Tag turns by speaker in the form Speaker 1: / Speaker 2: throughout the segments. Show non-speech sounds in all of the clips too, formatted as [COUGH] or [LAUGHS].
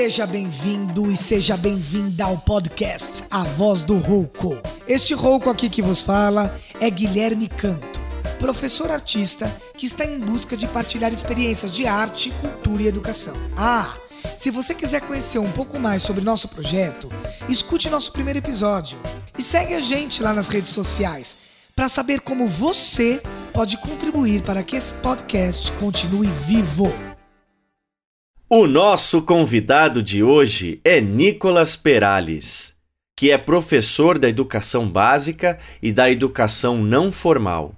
Speaker 1: Seja bem-vindo e seja bem-vinda ao podcast A Voz do Rouco. Este rouco aqui que vos fala é Guilherme Canto, professor artista que está em busca de partilhar experiências de arte, cultura e educação. Ah, se você quiser conhecer um pouco mais sobre nosso projeto, escute nosso primeiro episódio e segue a gente lá nas redes sociais para saber como você pode contribuir para que esse podcast continue vivo.
Speaker 2: O nosso convidado de hoje é Nicolas Perales, que é professor da educação básica e da educação não formal,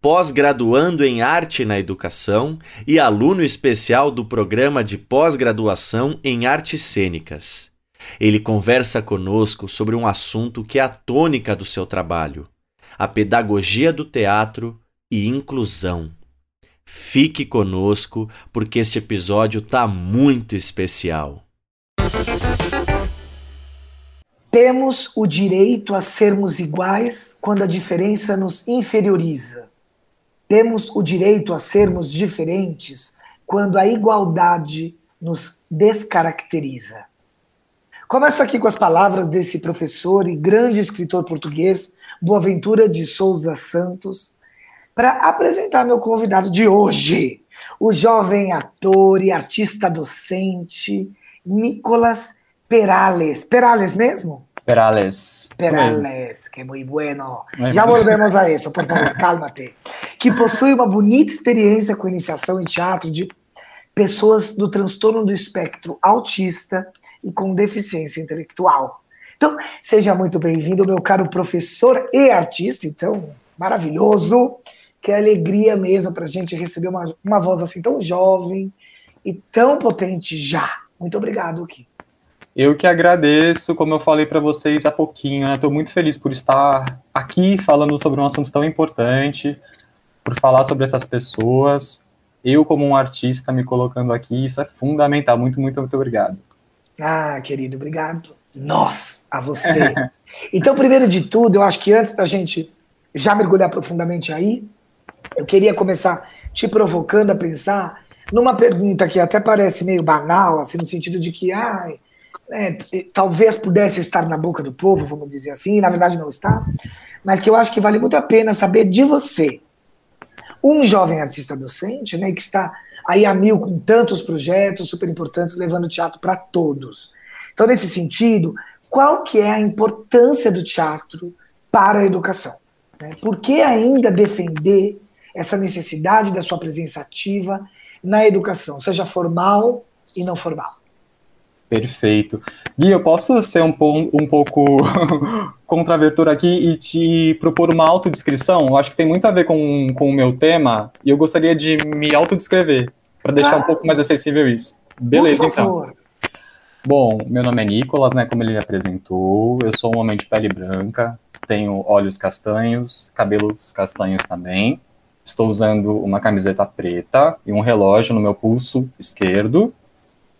Speaker 2: pós-graduando em arte na educação e aluno especial do programa de pós-graduação em artes cênicas. Ele conversa conosco sobre um assunto que é a tônica do seu trabalho: a pedagogia do teatro e inclusão. Fique conosco, porque este episódio tá muito especial.
Speaker 1: Temos o direito a sermos iguais quando a diferença nos inferioriza. Temos o direito a sermos diferentes quando a igualdade nos descaracteriza. Começo aqui com as palavras desse professor e grande escritor português, Boaventura de Souza Santos, para apresentar meu convidado de hoje, o jovem ator e artista docente Nicolas Perales. Perales mesmo?
Speaker 3: Perales.
Speaker 1: Perales, que muito bueno. Já volvemos a [LAUGHS] isso, por favor, cálmate. Que possui uma bonita experiência com iniciação em teatro de pessoas do transtorno do espectro autista e com deficiência intelectual. Então, seja muito bem-vindo, meu caro professor e artista, então, maravilhoso. Que alegria mesmo para a gente receber uma, uma voz assim tão jovem e tão potente já. Muito obrigado, Ki.
Speaker 3: Eu que agradeço, como eu falei para vocês há pouquinho, estou né? muito feliz por estar aqui falando sobre um assunto tão importante, por falar sobre essas pessoas. Eu, como um artista, me colocando aqui, isso é fundamental. Muito, muito, muito obrigado.
Speaker 1: Ah, querido, obrigado. Nossa, a você. [LAUGHS] então, primeiro de tudo, eu acho que antes da gente já mergulhar profundamente aí, eu queria começar te provocando a pensar numa pergunta que até parece meio banal, assim, no sentido de que, ai, é, talvez pudesse estar na boca do povo, vamos dizer assim, na verdade não está, mas que eu acho que vale muito a pena saber de você. Um jovem artista docente, né, que está aí a mil com tantos projetos super importantes, levando teatro para todos. Então, nesse sentido, qual que é a importância do teatro para a educação? Né? Por que ainda defender essa necessidade da sua presença ativa na educação, seja formal e não formal.
Speaker 3: Perfeito. Gui, eu posso ser um, um pouco [LAUGHS] contraventor aqui e te propor uma autodescrição? Eu acho que tem muito a ver com, com o meu tema e eu gostaria de me autodescrever, para deixar um pouco mais acessível isso. Beleza, então. Bom, meu nome é Nicolas, né, como ele me apresentou, eu sou um homem de pele branca, tenho olhos castanhos, cabelos castanhos também, Estou usando uma camiseta preta e um relógio no meu pulso esquerdo.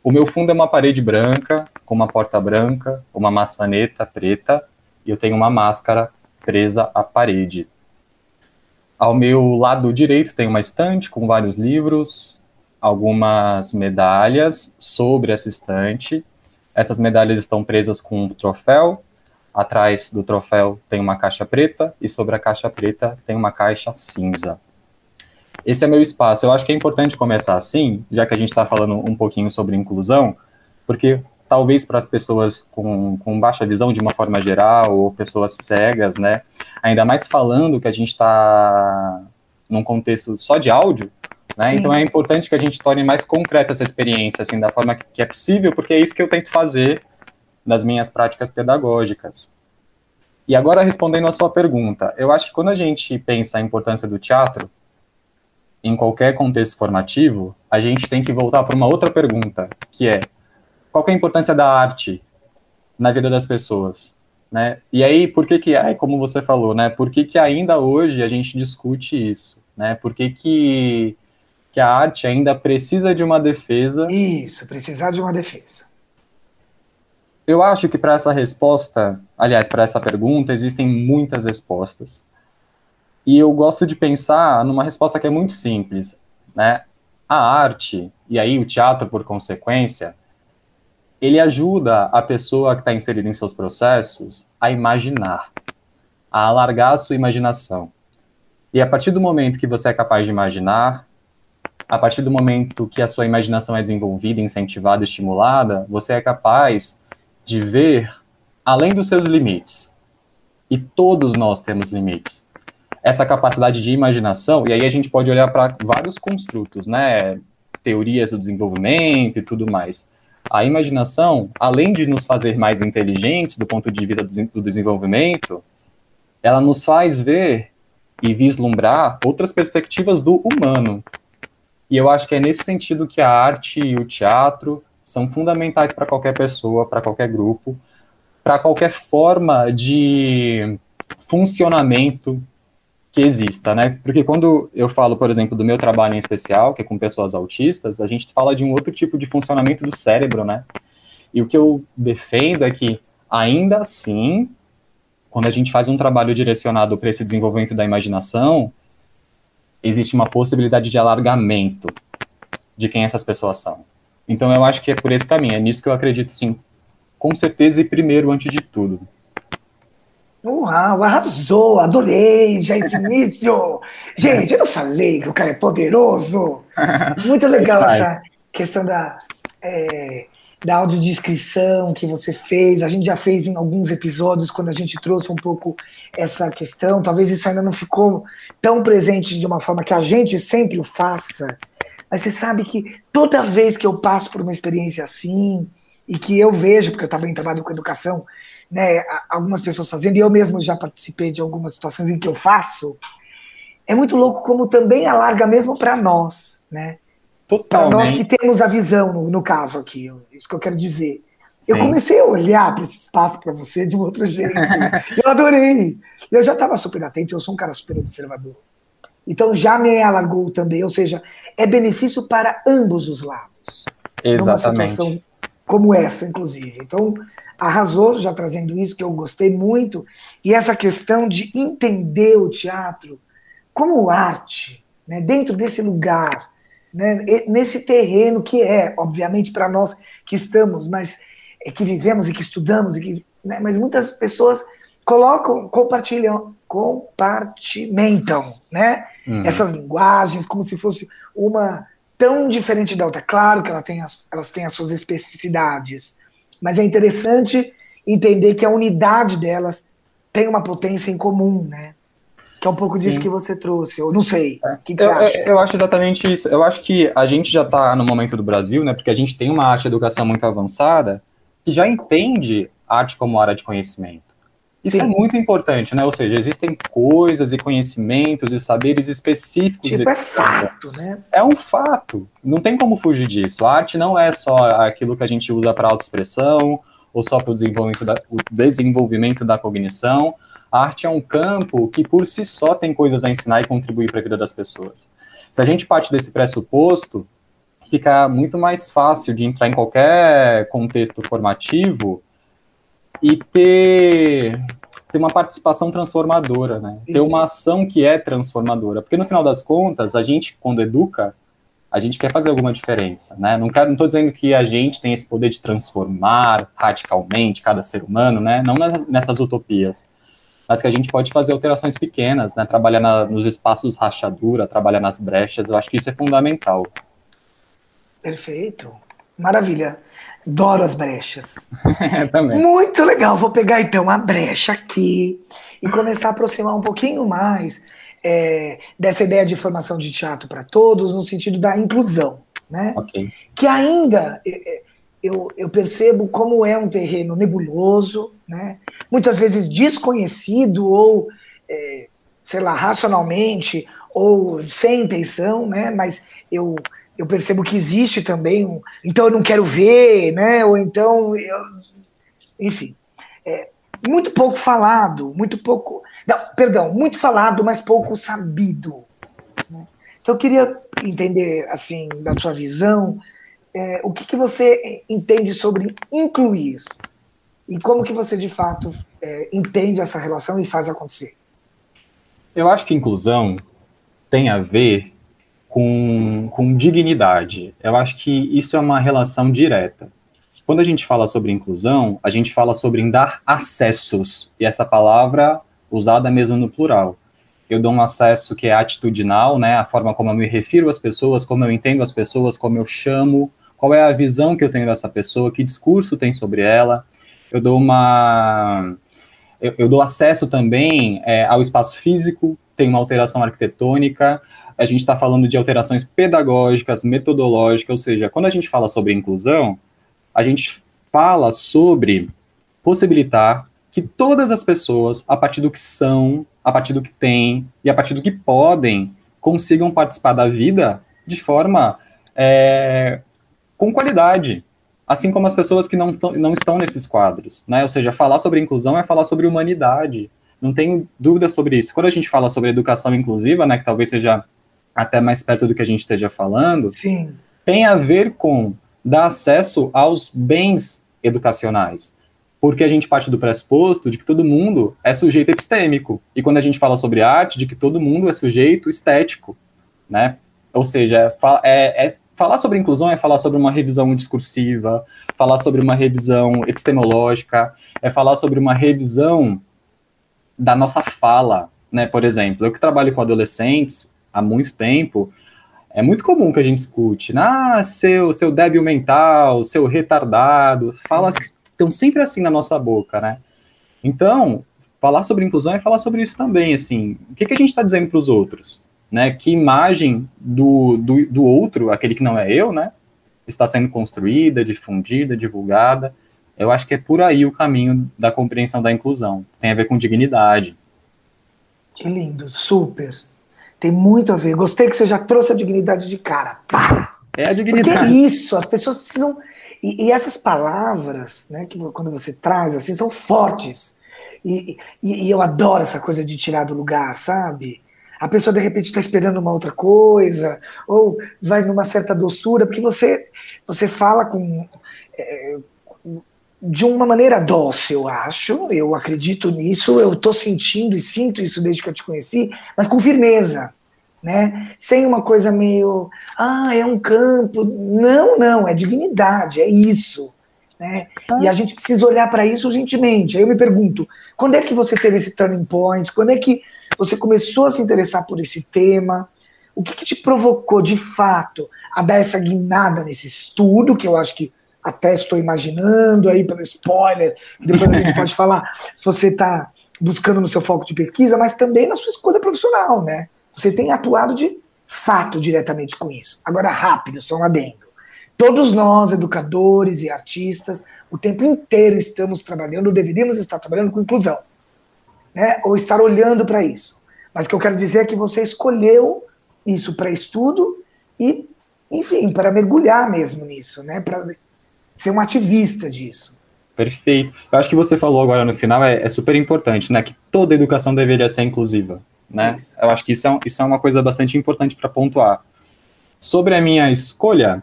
Speaker 3: O meu fundo é uma parede branca, com uma porta branca, uma maçaneta preta, e eu tenho uma máscara presa à parede. Ao meu lado direito tem uma estante com vários livros, algumas medalhas sobre essa estante. Essas medalhas estão presas com um troféu. Atrás do troféu tem uma caixa preta e sobre a caixa preta tem uma caixa cinza esse é meu espaço. Eu acho que é importante começar assim, já que a gente está falando um pouquinho sobre inclusão, porque talvez para as pessoas com, com baixa visão de uma forma geral, ou pessoas cegas, né, ainda mais falando que a gente está num contexto só de áudio, né, então é importante que a gente torne mais concreta essa experiência, assim, da forma que é possível, porque é isso que eu tento fazer nas minhas práticas pedagógicas. E agora, respondendo a sua pergunta, eu acho que quando a gente pensa a importância do teatro, em qualquer contexto formativo, a gente tem que voltar para uma outra pergunta, que é qual é a importância da arte na vida das pessoas, né? E aí, por que que, ai, como você falou, né? Por que que ainda hoje a gente discute isso, né? Por que que, que a arte ainda precisa de uma defesa?
Speaker 1: Isso, precisar de uma defesa.
Speaker 3: Eu acho que para essa resposta, aliás, para essa pergunta, existem muitas respostas. E eu gosto de pensar numa resposta que é muito simples, né? A arte, e aí o teatro por consequência, ele ajuda a pessoa que está inserida em seus processos a imaginar, a alargar a sua imaginação. E a partir do momento que você é capaz de imaginar, a partir do momento que a sua imaginação é desenvolvida, incentivada, estimulada, você é capaz de ver além dos seus limites. E todos nós temos limites. Essa capacidade de imaginação, e aí a gente pode olhar para vários construtos, né? Teorias do desenvolvimento e tudo mais. A imaginação, além de nos fazer mais inteligentes do ponto de vista do desenvolvimento, ela nos faz ver e vislumbrar outras perspectivas do humano. E eu acho que é nesse sentido que a arte e o teatro são fundamentais para qualquer pessoa, para qualquer grupo, para qualquer forma de funcionamento que exista, né? Porque quando eu falo, por exemplo, do meu trabalho em especial, que é com pessoas autistas, a gente fala de um outro tipo de funcionamento do cérebro, né? E o que eu defendo é que, ainda assim, quando a gente faz um trabalho direcionado para esse desenvolvimento da imaginação, existe uma possibilidade de alargamento de quem essas pessoas são. Então eu acho que é por esse caminho, é nisso que eu acredito, sim, com certeza e primeiro, antes de tudo.
Speaker 1: Uau, arrasou, adorei já esse [LAUGHS] início. Gente, eu não falei que o cara é poderoso. [LAUGHS] Muito legal essa questão da, é, da audiodescrição que você fez. A gente já fez em alguns episódios quando a gente trouxe um pouco essa questão. Talvez isso ainda não ficou tão presente de uma forma que a gente sempre o faça. Mas você sabe que toda vez que eu passo por uma experiência assim, e que eu vejo, porque eu também trabalho com educação, né, algumas pessoas fazendo, e eu mesmo já participei de algumas situações em que eu faço, é muito louco como também alarga mesmo para nós, né? Para nós que temos a visão, no, no caso aqui, isso que eu quero dizer. Sim. Eu comecei a olhar para esse espaço para você de um outro jeito. [LAUGHS] eu adorei. Eu já estava super atento, eu sou um cara super observador. Então já me alargou também, ou seja, é benefício para ambos os lados.
Speaker 3: Exatamente. Numa situação
Speaker 1: como essa, inclusive. Então, arrasou já trazendo isso, que eu gostei muito, e essa questão de entender o teatro como arte, né, dentro desse lugar, né, nesse terreno que é, obviamente, para nós que estamos, mas é, que vivemos e que estudamos, e que, né, mas muitas pessoas colocam, compartilham, compartimentam, né, uhum. essas linguagens como se fosse uma tão diferente da outra. Claro que ela tem as, elas têm as suas especificidades, mas é interessante entender que a unidade delas tem uma potência em comum, né? Que é um pouco Sim. disso que você trouxe. Eu não sei. É. O que, que
Speaker 3: eu,
Speaker 1: você acha?
Speaker 3: Eu, eu, acho exatamente isso. Eu acho que a gente já está no momento do Brasil, né? Porque a gente tem uma arte educação muito avançada que já entende arte como área de conhecimento. Isso é Sim. é muito importante, né? Ou seja, existem coisas e conhecimentos e saberes específicos.
Speaker 1: Tipo, é fato, né?
Speaker 3: É um fato. Não tem como fugir disso. A arte não é só aquilo que a gente usa para autoexpressão ou só para o desenvolvimento da, o desenvolvimento da cognição. A arte é um campo que, por si só, tem coisas a ensinar e contribuir para a vida das pessoas. Se a gente parte desse pressuposto, fica muito mais fácil de entrar em qualquer contexto formativo e ter, ter uma participação transformadora, né? Ter uma ação que é transformadora. Porque no final das contas, a gente, quando educa, a gente quer fazer alguma diferença, né? Não estou dizendo que a gente tem esse poder de transformar radicalmente cada ser humano, né? Não nessas utopias, mas que a gente pode fazer alterações pequenas, né? Trabalhar na, nos espaços rachadura, trabalhar nas brechas. Eu acho que isso é fundamental.
Speaker 1: Perfeito, maravilha. Adoro as brechas. [LAUGHS]
Speaker 3: Também.
Speaker 1: Muito legal. Vou pegar então a brecha aqui e começar a aproximar um pouquinho mais é, dessa ideia de formação de teatro para todos, no sentido da inclusão. Né?
Speaker 3: Okay.
Speaker 1: Que ainda é, é, eu, eu percebo como é um terreno nebuloso, né? muitas vezes desconhecido ou, é, sei lá, racionalmente ou sem intenção, né? mas eu eu percebo que existe também um, então eu não quero ver, né? Ou então, eu, enfim, é, muito pouco falado, muito pouco, não, perdão, muito falado, mas pouco sabido. Né? Então eu queria entender, assim, da sua visão, é, o que, que você entende sobre incluir e como que você de fato é, entende essa relação e faz acontecer.
Speaker 3: Eu acho que inclusão tem a ver com, com dignidade. Eu acho que isso é uma relação direta. quando a gente fala sobre inclusão, a gente fala sobre dar acessos, e essa palavra usada mesmo no plural. Eu dou um acesso que é atitudinal, né, a forma como eu me refiro às pessoas, como eu entendo as pessoas, como eu chamo, qual é a visão que eu tenho dessa pessoa, que discurso tem sobre ela. Eu dou uma eu, eu dou acesso também é, ao espaço físico, tem uma alteração arquitetônica, a gente está falando de alterações pedagógicas, metodológicas, ou seja, quando a gente fala sobre inclusão, a gente fala sobre possibilitar que todas as pessoas, a partir do que são, a partir do que têm e a partir do que podem, consigam participar da vida de forma é, com qualidade, assim como as pessoas que não estão, não estão nesses quadros, né? Ou seja, falar sobre inclusão é falar sobre humanidade. Não tem dúvida sobre isso. Quando a gente fala sobre educação inclusiva, né, que talvez seja até mais perto do que a gente esteja falando,
Speaker 1: Sim.
Speaker 3: tem a ver com dar acesso aos bens educacionais. Porque a gente parte do pressuposto de que todo mundo é sujeito epistêmico. E quando a gente fala sobre arte, de que todo mundo é sujeito estético, né? Ou seja, é, é falar sobre inclusão é falar sobre uma revisão discursiva, falar sobre uma revisão epistemológica, é falar sobre uma revisão da nossa fala, né? Por exemplo, eu que trabalho com adolescentes há muito tempo, é muito comum que a gente escute, ah, seu, seu débil mental, seu retardado, falas que estão sempre assim na nossa boca, né? Então, falar sobre inclusão é falar sobre isso também, assim, o que, que a gente está dizendo para os outros? né? Que imagem do, do, do outro, aquele que não é eu, né? Está sendo construída, difundida, divulgada. Eu acho que é por aí o caminho da compreensão da inclusão. Tem a ver com dignidade.
Speaker 1: Que lindo, super. Tem muito a ver. Gostei que você já trouxe a dignidade de cara. Pá!
Speaker 3: É a dignidade.
Speaker 1: Porque é isso, as pessoas precisam. E, e, essas palavras, né, que quando você traz assim, são fortes. E, e, e eu adoro essa coisa de tirar do lugar, sabe? a pessoa de repente está esperando uma outra coisa, ou vai numa certa doçura, porque você, você fala com. É, de uma maneira dócil, eu acho, eu acredito nisso, eu estou sentindo e sinto isso desde que eu te conheci, mas com firmeza, né? Sem uma coisa meio, ah, é um campo. Não, não, é dignidade, é isso. Né? E a gente precisa olhar para isso urgentemente. Aí eu me pergunto, quando é que você teve esse turning point? Quando é que você começou a se interessar por esse tema? O que, que te provocou, de fato, a dar essa guinada nesse estudo, que eu acho que até estou imaginando aí pelo spoiler, depois a gente [LAUGHS] pode falar se você está buscando no seu foco de pesquisa, mas também na sua escolha profissional, né? Você tem atuado de fato diretamente com isso. Agora, rápido, só um adendo. Todos nós, educadores e artistas, o tempo inteiro estamos trabalhando, deveríamos estar trabalhando com inclusão né, ou estar olhando para isso. Mas o que eu quero dizer é que você escolheu isso para estudo e, enfim, para mergulhar mesmo nisso, né, para ser um ativista disso.
Speaker 3: Perfeito. Eu acho que você falou agora no final é, é super importante, né, que toda educação deveria ser inclusiva, né? Isso. Eu acho que isso é, isso é uma coisa bastante importante para pontuar. Sobre a minha escolha,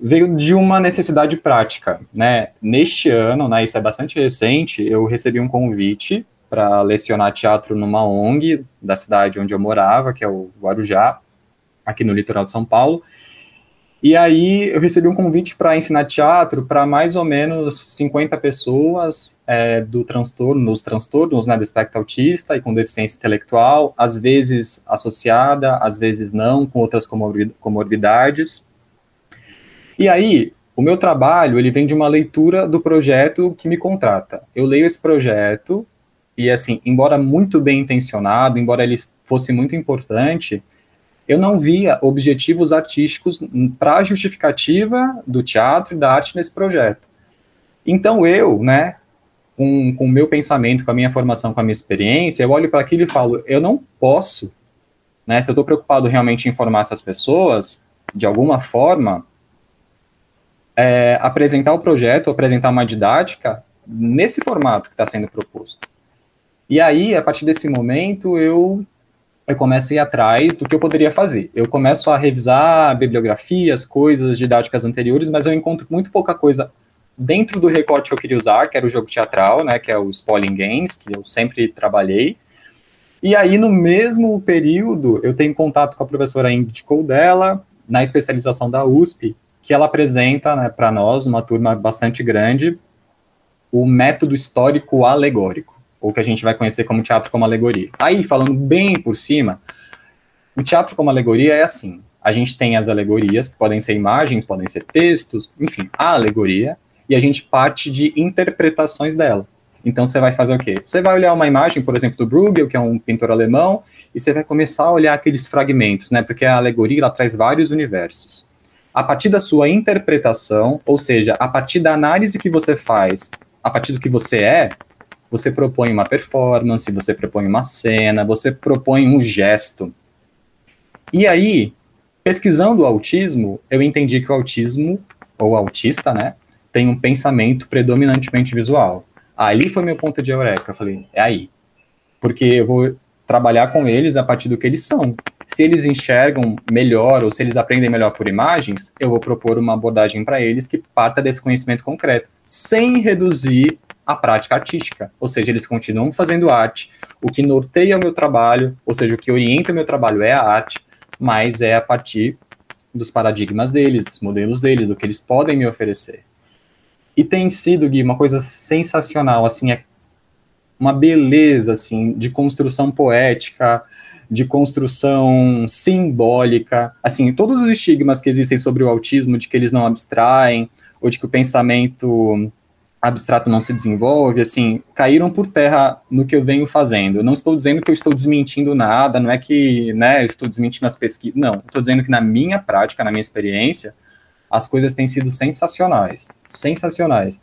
Speaker 3: veio de uma necessidade prática, né? Neste ano, né, isso é bastante recente, eu recebi um convite para lecionar teatro numa ONG da cidade onde eu morava, que é o Guarujá, aqui no litoral de São Paulo. E aí eu recebi um convite para ensinar teatro para mais ou menos 50 pessoas é, do transtorno, nos transtornos né, do espectro autista e com deficiência intelectual, às vezes associada, às vezes não, com outras comorbidades. E aí, o meu trabalho, ele vem de uma leitura do projeto que me contrata. Eu leio esse projeto, e assim, embora muito bem intencionado, embora ele fosse muito importante, eu não via objetivos artísticos para a justificativa do teatro e da arte nesse projeto. Então eu, né, com, com o meu pensamento, com a minha formação, com a minha experiência, eu olho para aquilo e falo, eu não posso, né, se eu estou preocupado realmente em informar essas pessoas, de alguma forma, é, apresentar o projeto, apresentar uma didática nesse formato que está sendo proposto. E aí, a partir desse momento, eu, eu começo a ir atrás do que eu poderia fazer. Eu começo a revisar bibliografias, coisas didáticas anteriores, mas eu encontro muito pouca coisa dentro do recorte que eu queria usar, que era o jogo teatral, né, que é o Spoiling Games, que eu sempre trabalhei. E aí, no mesmo período, eu tenho contato com a professora Ingrid Coldella, na especialização da USP, que ela apresenta né, para nós, uma turma bastante grande, o método histórico alegórico, ou que a gente vai conhecer como teatro como alegoria. Aí, falando bem por cima, o teatro como alegoria é assim: a gente tem as alegorias, que podem ser imagens, podem ser textos, enfim, a alegoria, e a gente parte de interpretações dela. Então você vai fazer o quê? Você vai olhar uma imagem, por exemplo, do Bruegel, que é um pintor alemão, e você vai começar a olhar aqueles fragmentos, né? Porque a alegoria ela traz vários universos. A partir da sua interpretação, ou seja, a partir da análise que você faz, a partir do que você é, você propõe uma performance, você propõe uma cena, você propõe um gesto. E aí, pesquisando o autismo, eu entendi que o autismo, ou autista, né, tem um pensamento predominantemente visual. Ali foi meu ponto de eureka. Eu falei, é aí. Porque eu vou trabalhar com eles a partir do que eles são. Se eles enxergam melhor ou se eles aprendem melhor por imagens, eu vou propor uma abordagem para eles que parta desse conhecimento concreto, sem reduzir a prática artística. Ou seja, eles continuam fazendo arte. O que norteia o meu trabalho, ou seja, o que orienta o meu trabalho é a arte, mas é a partir dos paradigmas deles, dos modelos deles, do que eles podem me oferecer. E tem sido, Gui, uma coisa sensacional, assim, é uma beleza, assim, de construção poética, de construção simbólica, assim, todos os estigmas que existem sobre o autismo, de que eles não abstraem, ou de que o pensamento abstrato não se desenvolve, assim, caíram por terra no que eu venho fazendo. Eu não estou dizendo que eu estou desmentindo nada, não é que, né, eu estou desmentindo as pesquisas, não, estou dizendo que na minha prática, na minha experiência, as coisas têm sido sensacionais, sensacionais.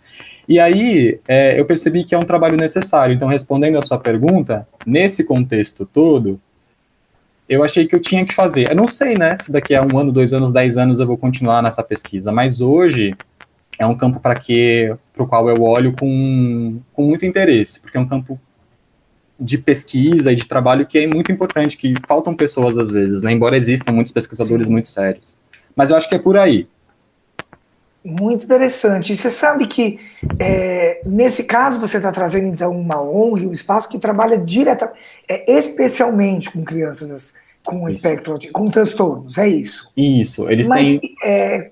Speaker 3: E aí é, eu percebi que é um trabalho necessário. Então, respondendo a sua pergunta, nesse contexto todo, eu achei que eu tinha que fazer. Eu não sei, né, se daqui a um ano, dois anos, dez anos eu vou continuar nessa pesquisa, mas hoje é um campo para que, para o qual eu olho com, com muito interesse, porque é um campo de pesquisa e de trabalho que é muito importante, que faltam pessoas às vezes, né, embora existam muitos pesquisadores Sim. muito sérios. Mas eu acho que é por aí.
Speaker 1: Muito interessante. E você sabe que, é, nesse caso, você está trazendo, então, uma ONG, um espaço que trabalha diretamente, é, especialmente com crianças com isso. espectro, com transtornos, é isso?
Speaker 3: Isso, eles Mas, têm...
Speaker 1: É,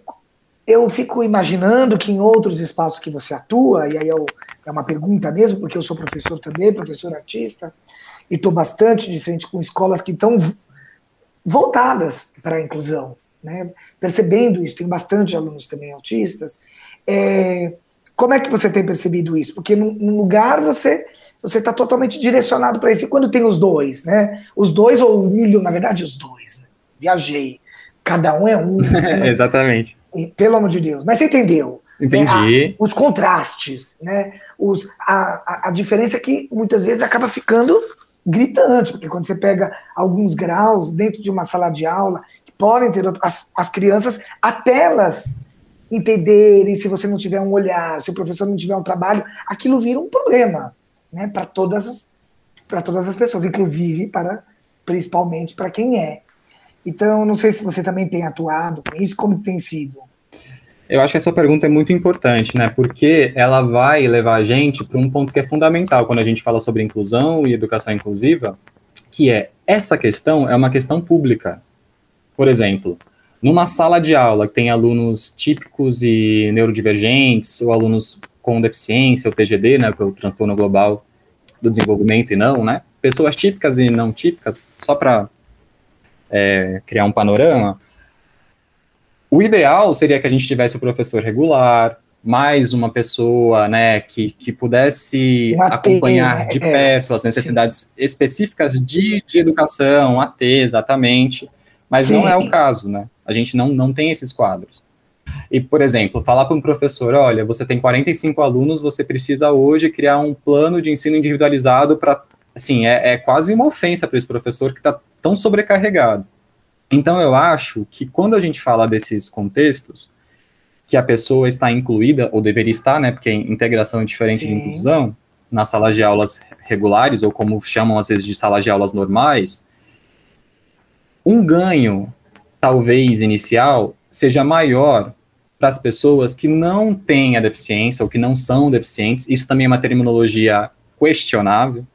Speaker 1: eu fico imaginando que em outros espaços que você atua, e aí eu, é uma pergunta mesmo, porque eu sou professor também, professor artista, e estou bastante de frente com escolas que estão voltadas para a inclusão, né? percebendo isso, tem bastante alunos também autistas. É, como é que você tem percebido isso? Porque num, lugar você você está totalmente direcionado para isso. E quando tem os dois, né? Os dois ou milhão, na verdade, os dois. Né? Viajei. Cada um é um.
Speaker 3: Né? [LAUGHS] Exatamente.
Speaker 1: E, pelo amor de Deus. Mas você entendeu?
Speaker 3: Entendi.
Speaker 1: Né? os contrastes, né? Os, a, a, a diferença é que muitas vezes acaba ficando gritante, porque quando você pega alguns graus dentro de uma sala de aula podem ter as, as crianças até elas entenderem, se você não tiver um olhar, se o professor não tiver um trabalho, aquilo vira um problema, né, para todas as para todas as pessoas, inclusive para principalmente para quem é. Então, não sei se você também tem atuado com isso, como tem sido.
Speaker 3: Eu acho que essa pergunta é muito importante, né? Porque ela vai levar a gente para um ponto que é fundamental quando a gente fala sobre inclusão e educação inclusiva, que é essa questão é uma questão pública. Por exemplo, numa sala de aula que tem alunos típicos e neurodivergentes, ou alunos com deficiência, ou TGD, né, que é o transtorno global do desenvolvimento e não, né, pessoas típicas e não típicas, só para é, criar um panorama, o ideal seria que a gente tivesse o professor regular, mais uma pessoa, né, que, que pudesse acompanhar de é, perto as necessidades sim. específicas de, de educação, AT, exatamente, mas Sim. não é o caso, né? A gente não, não tem esses quadros. E, por exemplo, falar para um professor: olha, você tem 45 alunos, você precisa hoje criar um plano de ensino individualizado para. Assim, é, é quase uma ofensa para esse professor que está tão sobrecarregado. Então, eu acho que quando a gente fala desses contextos, que a pessoa está incluída, ou deveria estar, né? Porque integração é diferente Sim. de inclusão, nas salas de aulas regulares, ou como chamam às vezes de salas de aulas normais, um ganho, talvez inicial, seja maior para as pessoas que não têm a deficiência ou que não são deficientes. Isso também é uma terminologia questionável,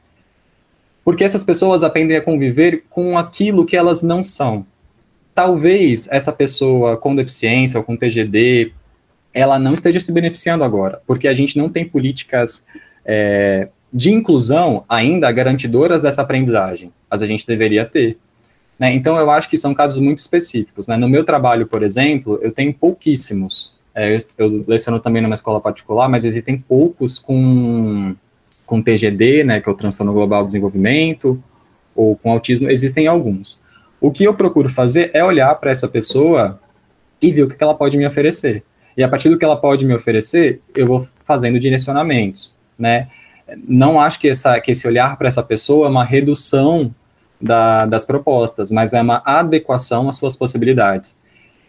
Speaker 3: porque essas pessoas aprendem a conviver com aquilo que elas não são. talvez essa pessoa com deficiência ou com TGD, ela não esteja se beneficiando agora, porque a gente não tem políticas é, de inclusão ainda garantidoras dessa aprendizagem, mas a gente deveria ter. Né? Então, eu acho que são casos muito específicos. Né? No meu trabalho, por exemplo, eu tenho pouquíssimos. É, eu, eu leciono também numa escola particular, mas existem poucos com, com TGD, né, que é o transtorno global do desenvolvimento, ou com autismo, existem alguns. O que eu procuro fazer é olhar para essa pessoa e ver o que ela pode me oferecer. E a partir do que ela pode me oferecer, eu vou fazendo direcionamentos, né? Não acho que, essa, que esse olhar para essa pessoa é uma redução da, das propostas, mas é uma adequação às suas possibilidades.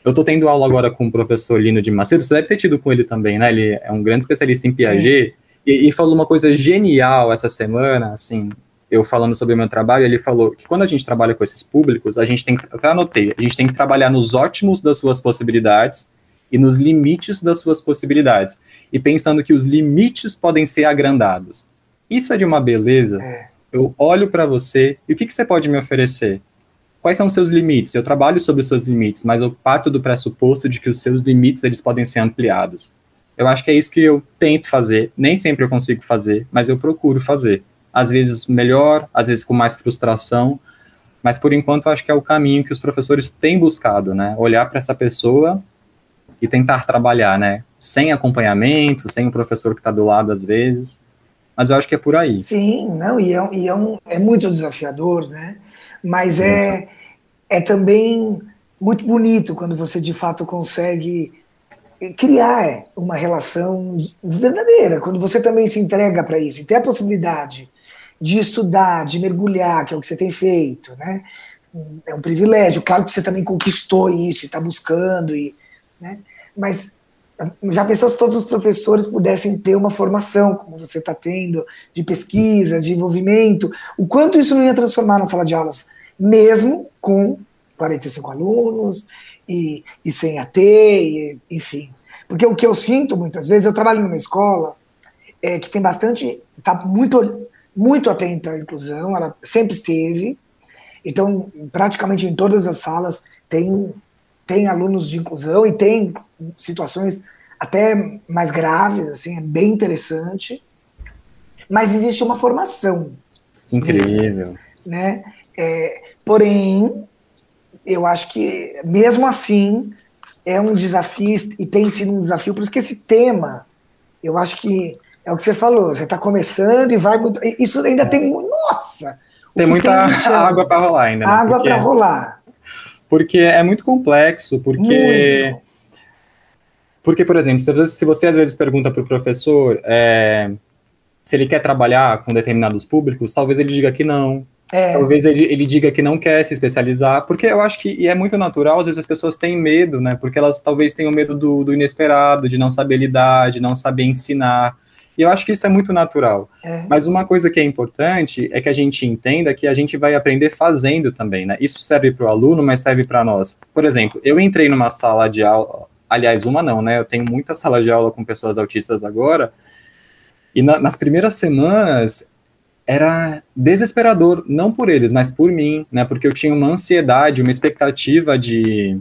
Speaker 3: Eu estou tendo aula agora com o professor Lino de Macedo, você deve ter tido com ele também, né? Ele é um grande especialista em Piaget, e, e, falou uma coisa genial essa semana, assim, eu falando sobre o meu trabalho, ele falou que quando a gente trabalha com esses públicos, a gente tem que, até anotei, a gente tem que trabalhar nos ótimos das suas possibilidades e nos limites das suas possibilidades, e pensando que os limites podem ser agrandados. Isso é de uma beleza. É eu olho para você e o que, que você pode me oferecer? Quais são os seus limites? Eu trabalho sobre os seus limites, mas eu parto do pressuposto de que os seus limites eles podem ser ampliados. Eu acho que é isso que eu tento fazer. Nem sempre eu consigo fazer, mas eu procuro fazer. Às vezes melhor, às vezes com mais frustração, mas por enquanto eu acho que é o caminho que os professores têm buscado, né? Olhar para essa pessoa e tentar trabalhar, né? Sem acompanhamento, sem o professor que está do lado às vezes mas eu acho que é por aí.
Speaker 1: Sim, não, e é, e é, um, é muito desafiador, né? Mas é, é também muito bonito quando você de fato consegue criar uma relação verdadeira, quando você também se entrega para isso e tem a possibilidade de estudar, de mergulhar, que é o que você tem feito, né? É um privilégio, claro que você também conquistou isso e está buscando, e, né? mas já pensou se todos os professores pudessem ter uma formação, como você está tendo, de pesquisa, de envolvimento, o quanto isso não ia transformar na sala de aulas, mesmo com 45 alunos e, e sem AT, e, enfim. Porque o que eu sinto muitas vezes, eu trabalho numa escola é, que tem bastante, está muito, muito atenta à inclusão, ela sempre esteve, então praticamente em todas as salas tem tem alunos de inclusão e tem situações até mais graves, assim, é bem interessante. Mas existe uma formação.
Speaker 3: Incrível.
Speaker 1: né? É, porém, eu acho que, mesmo assim, é um desafio e tem sido um desafio, por isso que esse tema, eu acho que é o que você falou, você está começando e vai muito. Isso ainda tem. Nossa!
Speaker 3: Tem muita tem [LAUGHS] água para rolar ainda. Né?
Speaker 1: Água para rolar
Speaker 3: porque é muito complexo, porque... Muito. Porque, por exemplo, se você às vezes pergunta para o professor é, se ele quer trabalhar com determinados públicos, talvez ele diga que não. É. Talvez ele, ele diga que não quer se especializar, porque eu acho que, e é muito natural, às vezes as pessoas têm medo, né? Porque elas talvez tenham medo do, do inesperado, de não saber lidar, de não saber ensinar. E eu acho que isso é muito natural. É. Mas uma coisa que é importante é que a gente entenda que a gente vai aprender fazendo também, né? Isso serve para o aluno, mas serve para nós. Por exemplo, eu entrei numa sala de aula, aliás, uma não, né? Eu tenho muita sala de aula com pessoas autistas agora, e na, nas primeiras semanas era desesperador, não por eles, mas por mim, né? Porque eu tinha uma ansiedade, uma expectativa de,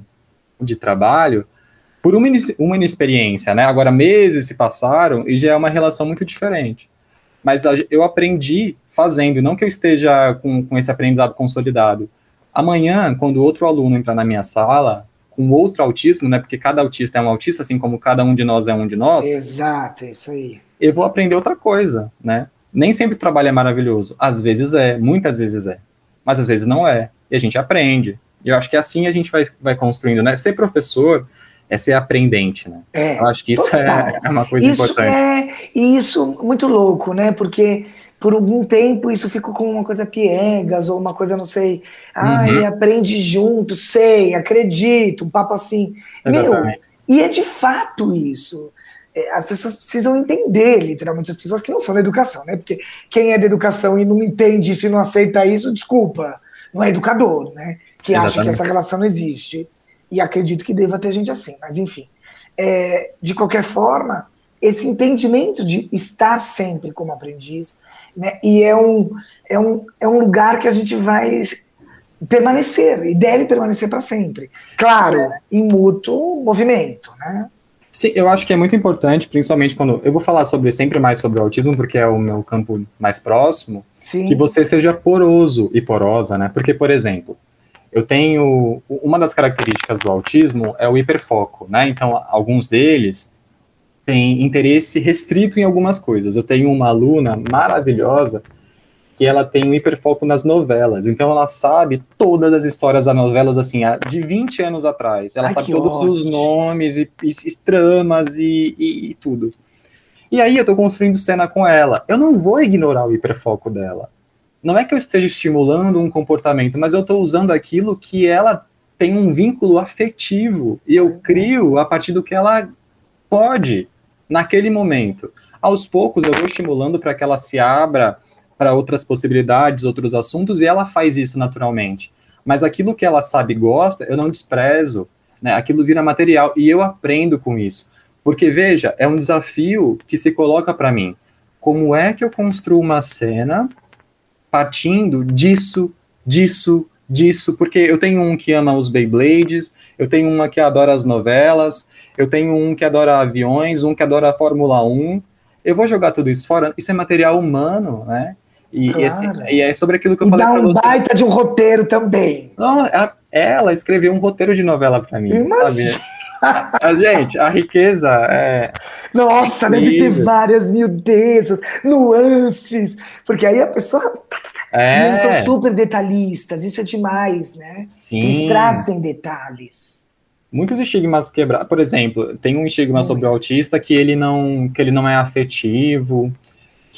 Speaker 3: de trabalho por uma, uma inexperiência, né? Agora meses se passaram e já é uma relação muito diferente. Mas eu aprendi fazendo, não que eu esteja com, com esse aprendizado consolidado. Amanhã, quando outro aluno entrar na minha sala, com outro autismo, né? Porque cada autista é um autista, assim como cada um de nós é um de nós.
Speaker 1: Exato, isso aí.
Speaker 3: Eu vou aprender outra coisa, né? Nem sempre o trabalho é maravilhoso. Às vezes é, muitas vezes é. Mas às vezes não é. E a gente aprende. E eu acho que assim a gente vai, vai construindo, né? Ser professor é ser aprendente, né? É, eu acho que isso é, [LAUGHS] é, uma coisa
Speaker 1: isso
Speaker 3: importante.
Speaker 1: É, e isso muito louco, né? Porque por algum tempo isso ficou como uma coisa piegas ou uma coisa, não sei, ah, uhum. aprende junto, sei, acredito, um papo assim. Exatamente. Meu, e é de fato isso. É, as pessoas precisam entender, literalmente, as pessoas que não são da educação, né? Porque quem é da educação e não entende isso e não aceita isso, desculpa, não é educador, né? Que Exatamente. acha que essa relação não existe e acredito que deva ter gente assim, mas enfim. É, de qualquer forma, esse entendimento de estar sempre como aprendiz, né, e é um, é, um, é um lugar que a gente vai permanecer e deve permanecer para sempre. Claro, em mútuo movimento, né?
Speaker 3: Sim, eu acho que é muito importante, principalmente quando eu vou falar sobre sempre mais sobre o autismo, porque é o meu campo mais próximo, Sim. que você seja poroso e porosa, né? Porque, por exemplo, eu tenho uma das características do autismo é o hiperfoco, né? Então, alguns deles têm interesse restrito em algumas coisas. Eu tenho uma aluna maravilhosa que ela tem um hiperfoco nas novelas. Então ela sabe todas as histórias das novelas, assim, de 20 anos atrás. Ela Ai, sabe todos ótimo. os nomes e, e, e tramas e, e, tudo. E aí eu tô construindo cena com ela. Eu não vou ignorar o hiperfoco dela. Não é que eu esteja estimulando um comportamento, mas eu tô usando aquilo que ela tem um vínculo afetivo. E eu é. crio a partir do que ela pode naquele momento. Aos poucos eu vou estimulando para que ela se abra para outras possibilidades, outros assuntos, e ela faz isso naturalmente. Mas aquilo que ela sabe e gosta, eu não desprezo, né? Aquilo vira material e eu aprendo com isso. Porque veja, é um desafio que se coloca para mim. Como é que eu construo uma cena partindo disso, disso, disso? Porque eu tenho um que ama os Beyblades, eu tenho uma que adora as novelas, eu tenho um que adora aviões, um que adora a Fórmula 1. Eu vou jogar tudo isso fora? Isso é material humano, né? E, claro. e, assim, e, é sobre aquilo que eu e falei
Speaker 1: você. dá um baita de um roteiro também.
Speaker 3: Não, a, ela escreveu um roteiro de novela para mim. Imagina. A, gente, a riqueza é.
Speaker 1: Nossa, é deve ter várias miudezas, nuances, porque aí a pessoa. É. Eles são super detalhistas, isso é demais, né? Sim. Eles trazem detalhes.
Speaker 3: Muitos estigmas quebrados. Por exemplo, tem um estigma Muito. sobre o autista que ele não, que ele não é afetivo,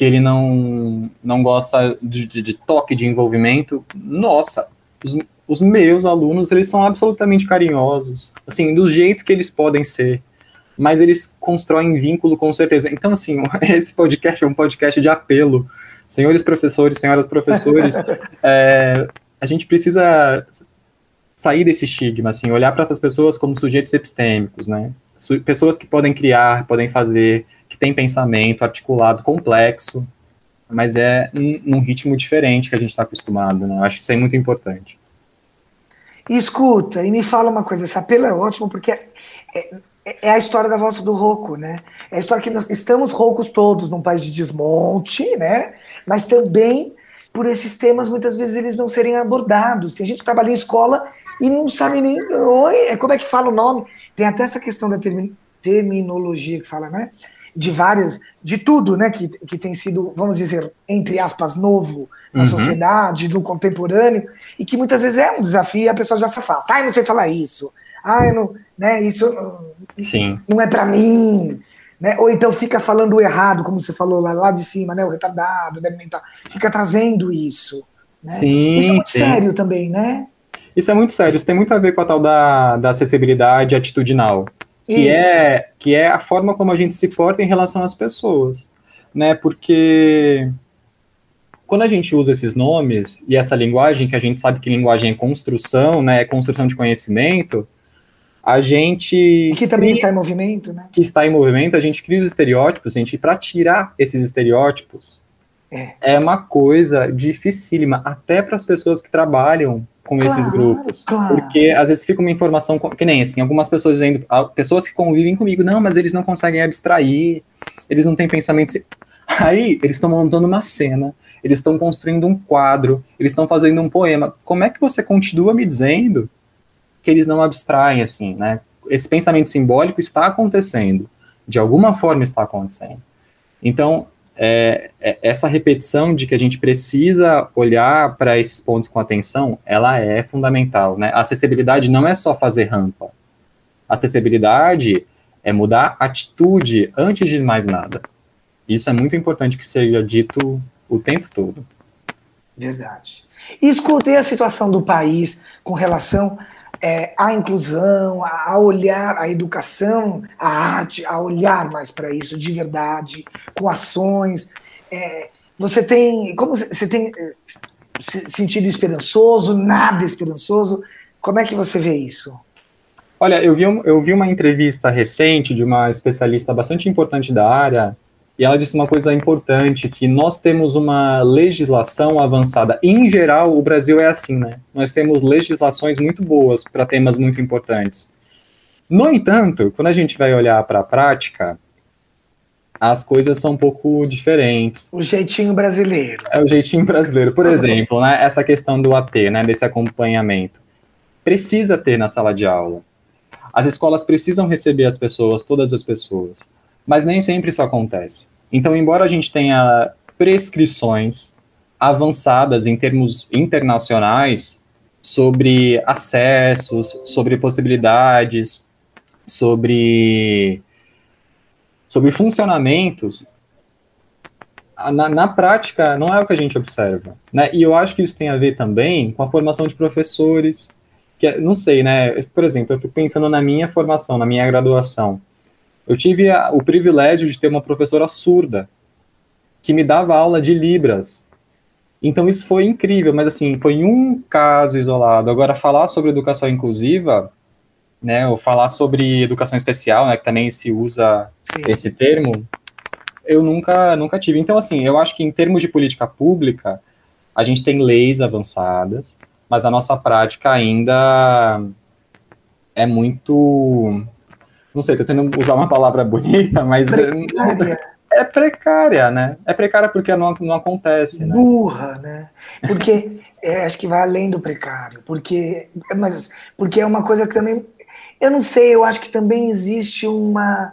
Speaker 3: que ele não, não gosta de, de, de toque, de envolvimento. Nossa, os, os meus alunos, eles são absolutamente carinhosos, assim, do jeito que eles podem ser, mas eles constroem vínculo com certeza. Então, assim, [LAUGHS] esse podcast é um podcast de apelo. Senhores professores, senhoras professores, [LAUGHS] é, a gente precisa sair desse estigma, assim, olhar para essas pessoas como sujeitos epistêmicos, né? Pessoas que podem criar, podem fazer, que tem pensamento articulado, complexo, mas é num ritmo diferente que a gente está acostumado, né? Eu acho que isso é muito importante.
Speaker 1: Escuta, e me fala uma coisa, esse apelo é ótimo porque é, é, é, a história da voz do rouco, né? É a história que nós estamos roucos todos num país de desmonte, né? Mas também por esses temas, muitas vezes eles não serem abordados. Tem gente que trabalha em escola e não sabe nem oi, é, como é que fala o nome. Tem até essa questão da termi terminologia que fala, né? De várias, de tudo, né, que, que tem sido, vamos dizer, entre aspas, novo na uhum. sociedade, no contemporâneo, e que muitas vezes é um desafio e a pessoa já se afasta. Ah, eu não sei falar isso. Ah, eu não, né, isso Sim. não é para mim. Né? Ou então fica falando errado, como você falou lá, lá de cima, né, o retardado, deve mental, fica trazendo isso. Né? Sim, isso é muito sim. sério também, né?
Speaker 3: Isso é muito sério, isso tem muito a ver com a tal da, da acessibilidade atitudinal que é que é a forma como a gente se porta em relação às pessoas, né? Porque quando a gente usa esses nomes e essa linguagem, que a gente sabe que linguagem é construção, né? É construção de conhecimento, a gente
Speaker 1: que também cria, está em movimento, né?
Speaker 3: Que está em movimento, a gente cria os estereótipos, gente, para tirar esses estereótipos é. é uma coisa dificílima, até para as pessoas que trabalham com claro, esses grupos. Claro. Porque às vezes fica uma informação que nem assim, algumas pessoas dizendo, pessoas que convivem comigo, não, mas eles não conseguem abstrair, eles não têm pensamento. Aí eles estão montando uma cena, eles estão construindo um quadro, eles estão fazendo um poema. Como é que você continua me dizendo que eles não abstraem assim, né? Esse pensamento simbólico está acontecendo, de alguma forma está acontecendo. Então, é, é, essa repetição de que a gente precisa olhar para esses pontos com atenção, ela é fundamental, né? A acessibilidade não é só fazer rampa. A acessibilidade é mudar atitude antes de mais nada. Isso é muito importante que seja dito o tempo todo.
Speaker 1: Verdade. E escutei a situação do país com relação é, a inclusão, a, olhar a educação, a arte, a olhar mais para isso de verdade, com ações. É, você tem, como você tem é, sentido esperançoso, nada esperançoso? Como é que você vê isso?
Speaker 3: Olha, eu vi, eu vi uma entrevista recente de uma especialista bastante importante da área, e ela disse uma coisa importante, que nós temos uma legislação avançada. Em geral, o Brasil é assim, né? Nós temos legislações muito boas para temas muito importantes. No entanto, quando a gente vai olhar para a prática, as coisas são um pouco diferentes.
Speaker 1: O jeitinho brasileiro.
Speaker 3: É o jeitinho brasileiro. Por [LAUGHS] exemplo, né, essa questão do AT, né, desse acompanhamento. Precisa ter na sala de aula. As escolas precisam receber as pessoas, todas as pessoas. Mas nem sempre isso acontece. Então, embora a gente tenha prescrições avançadas em termos internacionais sobre acessos, sobre possibilidades, sobre, sobre funcionamentos, na, na, prática não é o que a gente observa. Né? E eu acho que isso tem a ver também com a formação de professores, que é, não sei, né? Por exemplo, eu fico pensando na minha formação, na minha graduação. Eu tive a, o privilégio de ter uma professora surda que me dava aula de Libras. Então isso foi incrível, mas assim, foi um caso isolado. Agora, falar sobre educação inclusiva, né, ou falar sobre educação especial, né, que também se usa Sim. esse termo, eu nunca, nunca tive. Então, assim, eu acho que em termos de política pública, a gente tem leis avançadas, mas a nossa prática ainda é muito não sei, tô tentando usar uma palavra bonita, mas precária. é precária, né? É precária porque não, não acontece.
Speaker 1: Né? Burra, né? Porque é, acho que vai além do precário, porque, mas, porque é uma coisa que também, eu não sei, eu acho que também existe uma,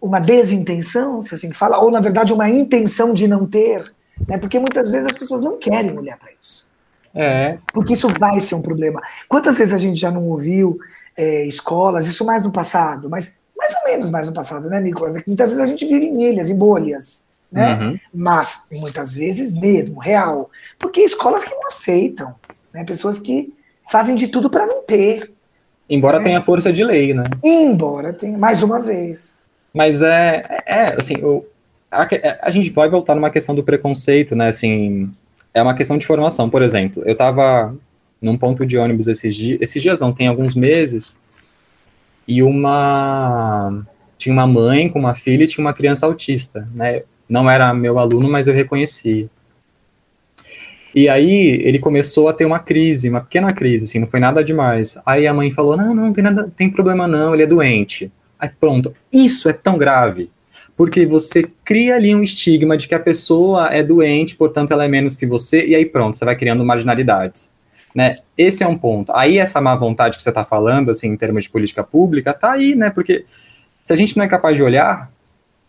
Speaker 1: uma desintenção, se assim fala, ou na verdade uma intenção de não ter, né? Porque muitas vezes as pessoas não querem olhar para isso.
Speaker 3: É.
Speaker 1: Porque isso vai ser um problema. Quantas vezes a gente já não ouviu é, escolas, isso mais no passado, mas mais ou menos mais no passado, né, Nicolas? É que muitas vezes a gente vive em ilhas, em bolhas, né? Uhum. Mas muitas vezes mesmo, real. Porque escolas que não aceitam, né? Pessoas que fazem de tudo para não ter.
Speaker 3: Embora né? tenha força de lei, né?
Speaker 1: Embora tenha, mais uma vez.
Speaker 3: Mas é, é, é assim, a, a, gente vai voltar numa questão do preconceito, né? Assim, é uma questão de formação. Por exemplo, eu estava num ponto de ônibus esses dias, esses dias não, tem alguns meses, e uma tinha uma mãe com uma filha e tinha uma criança autista, né? Não era meu aluno, mas eu reconheci. E aí ele começou a ter uma crise, uma pequena crise, assim, não foi nada demais. Aí a mãe falou: "Não, não, não tem nada, tem problema não, ele é doente". Aí pronto, isso é tão grave porque você cria ali um estigma de que a pessoa é doente, portanto ela é menos que você, e aí pronto, você vai criando marginalidades. Né? Esse é um ponto. Aí essa má vontade que você está falando, assim, em termos de política pública, tá aí, né? Porque se a gente não é capaz de olhar,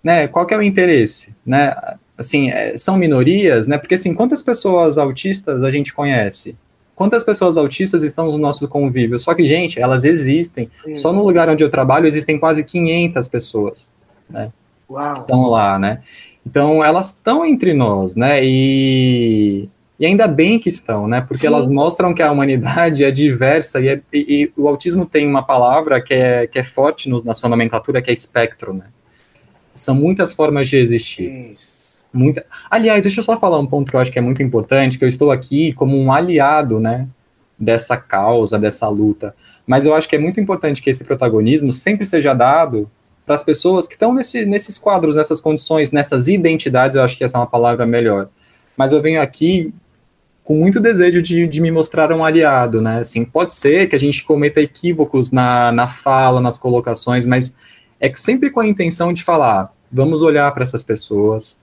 Speaker 3: né? Qual é o interesse, né? Assim, é, são minorias, né? Porque assim, quantas pessoas autistas a gente conhece? Quantas pessoas autistas estão no nosso convívio? Só que, gente, elas existem. Sim. Só no lugar onde eu trabalho existem quase 500 pessoas, né?
Speaker 1: Uau.
Speaker 3: Estão lá, né? Então, elas estão entre nós, né? E, e ainda bem que estão, né? Porque Sim. elas mostram que a humanidade é diversa e, é, e, e, o autismo tem uma palavra que é, que é forte no, na sua nomenclatura, que é espectro, né? São muitas formas de existir. Isso. Muita... Aliás, deixa eu só falar um ponto que eu acho que é muito importante, que eu estou aqui como um aliado, né? Dessa causa, dessa luta. Mas eu acho que é muito importante que esse protagonismo sempre seja dado para as pessoas que estão nesse, nesses quadros, nessas condições, nessas identidades, eu acho que essa é uma palavra melhor. Mas eu venho aqui com muito desejo de, de me mostrar um aliado, né? Assim, pode ser que a gente cometa equívocos na, na fala, nas colocações, mas é sempre com a intenção de falar, vamos olhar para essas pessoas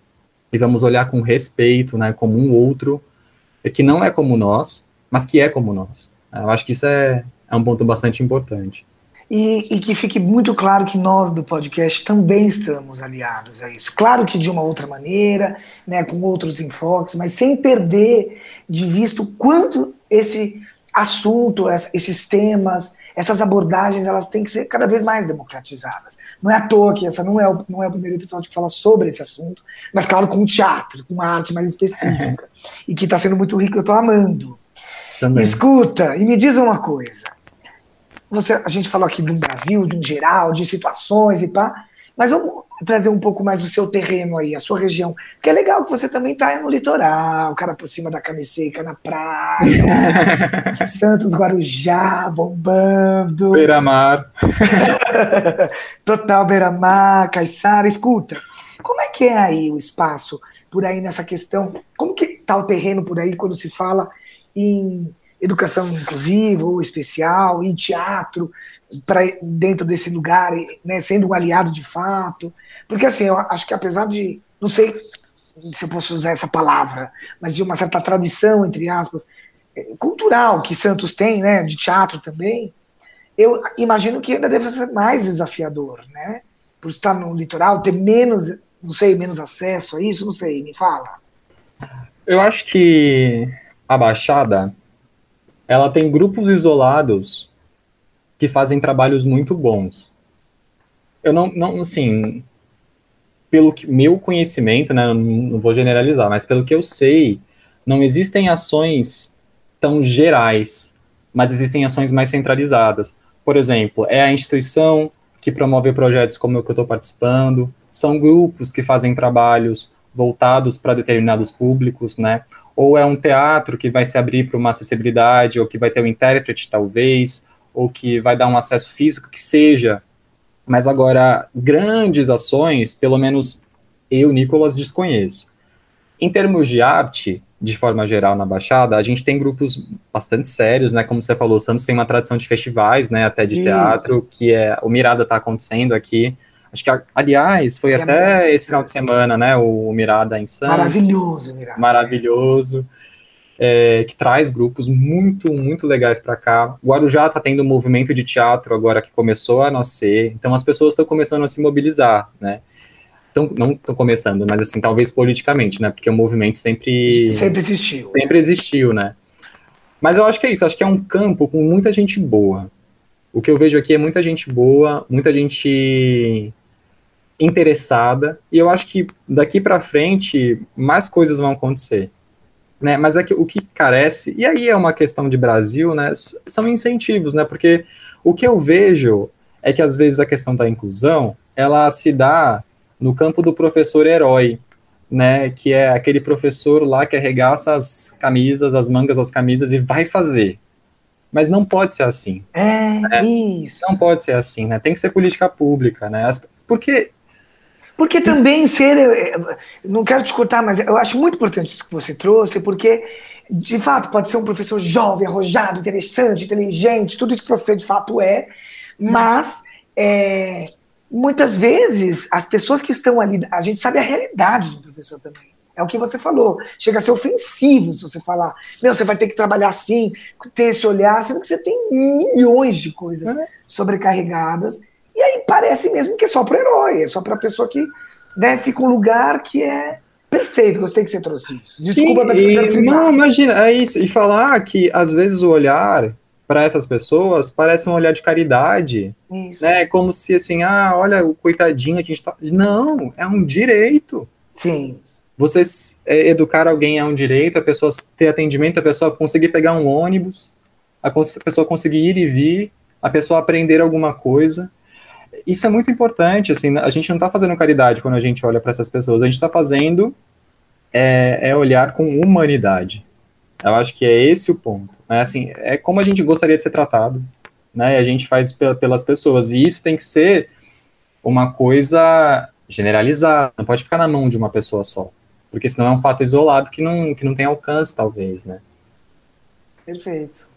Speaker 3: e vamos olhar com respeito, né, como um outro, que não é como nós, mas que é como nós. Eu acho que isso é, é um ponto bastante importante.
Speaker 1: E, e, que fique muito claro que nós do podcast também estamos aliados a isso. Claro que de uma outra maneira, né, com outros enfoques, mas sem perder de vista o quanto esse assunto, esses temas, essas abordagens, elas têm que ser cada vez mais democratizadas. Não é à toa que essa não é o, não é o primeiro episódio que fala sobre esse assunto, mas claro, com teatro, com uma arte mais específica. e que está sendo muito rico, eu estou amando. Também. Escuta, e me diz uma coisa você, a gente falou aqui do Brasil, de um geral, de situações e pá, mas vamos trazer um pouco mais o seu terreno aí, a sua região. Porque é legal que você também está no litoral, cara por cima da carne seca, na praia, [LAUGHS] Santos, Guarujá, bombando.
Speaker 3: Beira-mar. [LAUGHS]
Speaker 1: Total Beira-mar, Caiçara. Escuta, Como é que é aí o espaço por aí nessa questão? Como que está o terreno por aí quando se fala em educação inclusiva ou especial, em teatro, para dentro desse lugar, né, sendo um aliado de fato? Porque assim, eu acho que apesar de, não sei se eu posso usar essa palavra, mas de uma certa tradição, entre aspas, cultural que Santos tem, né, de teatro também, eu imagino que ainda deve ser mais desafiador, né? Por estar no litoral, ter menos, não sei, menos acesso a isso, não sei, me fala.
Speaker 3: Eu acho que a Baixada, ela tem grupos isolados que fazem trabalhos muito bons. Eu não, não assim, pelo que, meu conhecimento, né, não, não vou generalizar, mas pelo que eu sei, não existem ações tão gerais, mas existem ações mais centralizadas. Por exemplo, é a instituição que promove projetos como o que eu estou participando, são grupos que fazem trabalhos voltados para determinados públicos, né? Ou é um teatro que vai se abrir para uma acessibilidade, ou que vai ter um intérprete, talvez, ou que vai dar um acesso físico, que seja. Mas agora, grandes ações, pelo menos eu, Nicolas, desconheço. Em termos de arte, de forma geral na Baixada, a gente tem grupos bastante sérios, né? Como você falou, o Santos tem uma tradição de festivais, né? Até de Isso. teatro, que é o Mirada está acontecendo aqui. Acho que, aliás, foi é até esse final de semana, né? O, Mirada em Santos.
Speaker 1: Maravilhoso, Mirada.
Speaker 3: Maravilhoso. É, que traz grupos muito, muito legais para cá. O Guarujá está tendo um movimento de teatro agora que começou a nascer, então as pessoas estão começando a se mobilizar, né? tão, não estão começando, mas assim, talvez politicamente, né? Porque o movimento sempre.
Speaker 1: Sempre existiu.
Speaker 3: Sempre existiu, né? Mas eu acho que é isso, acho que é um campo com muita gente boa. O que eu vejo aqui é muita gente boa, muita gente interessada, e eu acho que daqui para frente mais coisas vão acontecer. Né? Mas é que o que carece, e aí é uma questão de Brasil, né? São incentivos, né? Porque o que eu vejo é que às vezes a questão da inclusão ela se dá no campo do professor herói, né, que é aquele professor lá que arregaça as camisas, as mangas das camisas e vai fazer. Mas não pode ser assim.
Speaker 1: É, né? isso.
Speaker 3: Não pode ser assim, né? Tem que ser política pública, né? As, porque
Speaker 1: porque também ser. Não quero te cortar, mas eu acho muito importante isso que você trouxe, porque, de fato, pode ser um professor jovem, arrojado, interessante, inteligente, tudo isso que você de fato é, mas é, muitas vezes as pessoas que estão ali, a gente sabe a realidade do professor também. É o que você falou. Chega a ser ofensivo se você falar, meu, você vai ter que trabalhar assim, ter esse olhar, sendo que você tem milhões de coisas é. sobrecarregadas. E aí parece mesmo que é só para o herói, é só para a pessoa que né, fica um lugar que é perfeito. Gostei que você trouxe isso.
Speaker 3: Desculpa, Sim, e, Não, imagina, é isso. E falar que às vezes o olhar para essas pessoas parece um olhar de caridade, Isso. né? Como se assim, ah, olha o coitadinho a gente tá. Não, é um direito.
Speaker 1: Sim.
Speaker 3: Você é, educar alguém é um direito, a pessoa ter atendimento, a pessoa conseguir pegar um ônibus, a, a pessoa conseguir ir e vir, a pessoa aprender alguma coisa. Isso é muito importante, assim, a gente não está fazendo caridade quando a gente olha para essas pessoas, a gente está fazendo é, é olhar com humanidade. Eu acho que é esse o ponto. Né? Assim, é como a gente gostaria de ser tratado, né? E a gente faz pelas pessoas. E isso tem que ser uma coisa generalizada, não pode ficar na mão de uma pessoa só. Porque senão é um fato isolado que não, que não tem alcance, talvez, né?
Speaker 1: Perfeito.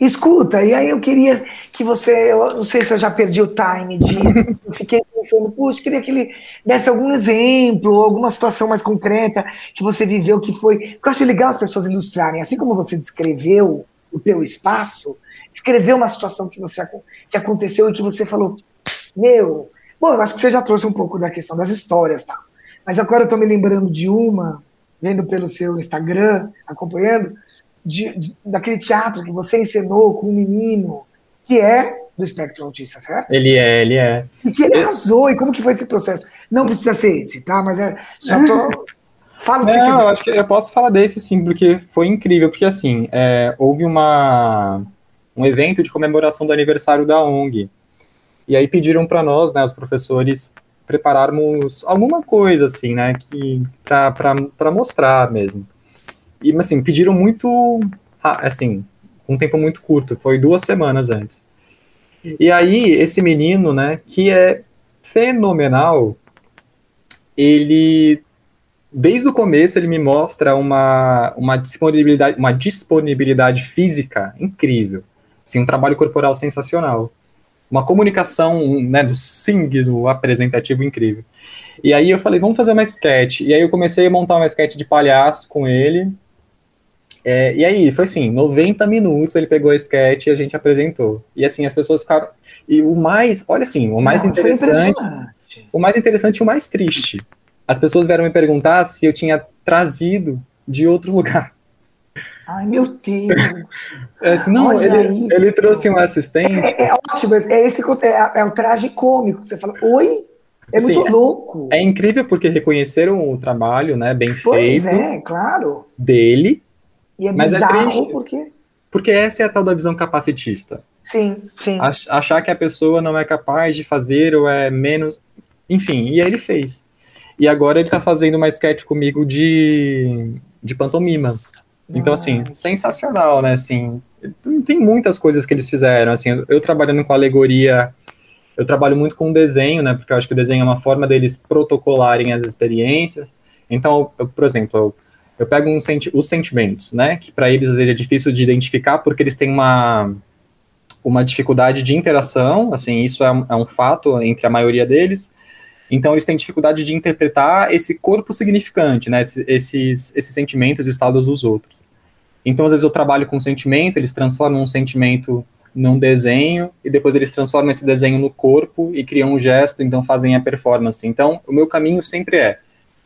Speaker 1: Escuta, e aí eu queria que você, eu não sei se eu já perdi o time de, [LAUGHS] eu fiquei pensando, puxa, queria que ele desse algum exemplo, alguma situação mais concreta que você viveu, que foi, porque eu acho legal as pessoas ilustrarem, assim como você descreveu o teu espaço, escrever uma situação que você que aconteceu e que você falou, meu, bom, eu acho que você já trouxe um pouco da questão das histórias, tá? Mas agora eu tô me lembrando de uma, vendo pelo seu Instagram, acompanhando, de, de, daquele teatro que você encenou com um menino que é do espectro autista, certo?
Speaker 3: Ele é, ele é.
Speaker 1: E que ele arrasou, e como que foi esse processo? Não precisa ser esse, tá? Mas é, só tô...
Speaker 3: Fala o que Não, você quiser. eu acho que eu posso falar desse sim, porque foi incrível, porque assim, é, houve uma, um evento de comemoração do aniversário da ONG, e aí pediram para nós, né, os professores, prepararmos alguma coisa, assim, né, que para mostrar mesmo. E, assim, pediram muito, assim, um tempo muito curto, foi duas semanas antes. E aí, esse menino, né, que é fenomenal, ele desde o começo ele me mostra uma, uma disponibilidade uma disponibilidade física incrível, assim, um trabalho corporal sensacional, uma comunicação né, do sing do apresentativo incrível. E aí eu falei, vamos fazer uma sketch. E aí eu comecei a montar uma sketch de palhaço com ele. É, e aí, foi assim, 90 minutos ele pegou a sketch e a gente apresentou. E assim, as pessoas ficaram. E o mais, olha assim, o mais Não, interessante. O mais interessante e o mais triste. As pessoas vieram me perguntar se eu tinha trazido de outro lugar. [LAUGHS]
Speaker 1: Ai, meu Deus!
Speaker 3: É, assim, não, ele, ele, trouxe um assistente.
Speaker 1: É, é, é ótimo, é, esse, é, é o traje cômico. Você fala, oi? É muito assim, louco.
Speaker 3: É, incrível porque reconheceram o trabalho, né, bem
Speaker 1: pois
Speaker 3: feito.
Speaker 1: Pois é, claro.
Speaker 3: Dele.
Speaker 1: E é bizarro é triste, porque...
Speaker 3: Porque essa é a tal da visão capacitista.
Speaker 1: Sim, sim.
Speaker 3: Achar que a pessoa não é capaz de fazer ou é menos... Enfim, e aí ele fez. E agora ele tá fazendo uma sketch comigo de, de pantomima. Então, assim, sensacional, né? Assim, tem muitas coisas que eles fizeram. Assim, eu trabalhando com alegoria eu trabalho muito com desenho, né, porque eu acho que o desenho é uma forma deles protocolarem as experiências. Então, eu, por exemplo, eu, eu pego um senti os sentimentos, né, que para eles é difícil de identificar porque eles têm uma, uma dificuldade de interação, assim, isso é, é um fato entre a maioria deles. Então, eles têm dificuldade de interpretar esse corpo significante, né, esses, esses sentimentos e estados dos outros. Então, às vezes eu trabalho com sentimento, eles transformam um sentimento num desenho e depois eles transformam esse desenho no corpo e criam um gesto, então fazem a performance. Então, o meu caminho sempre é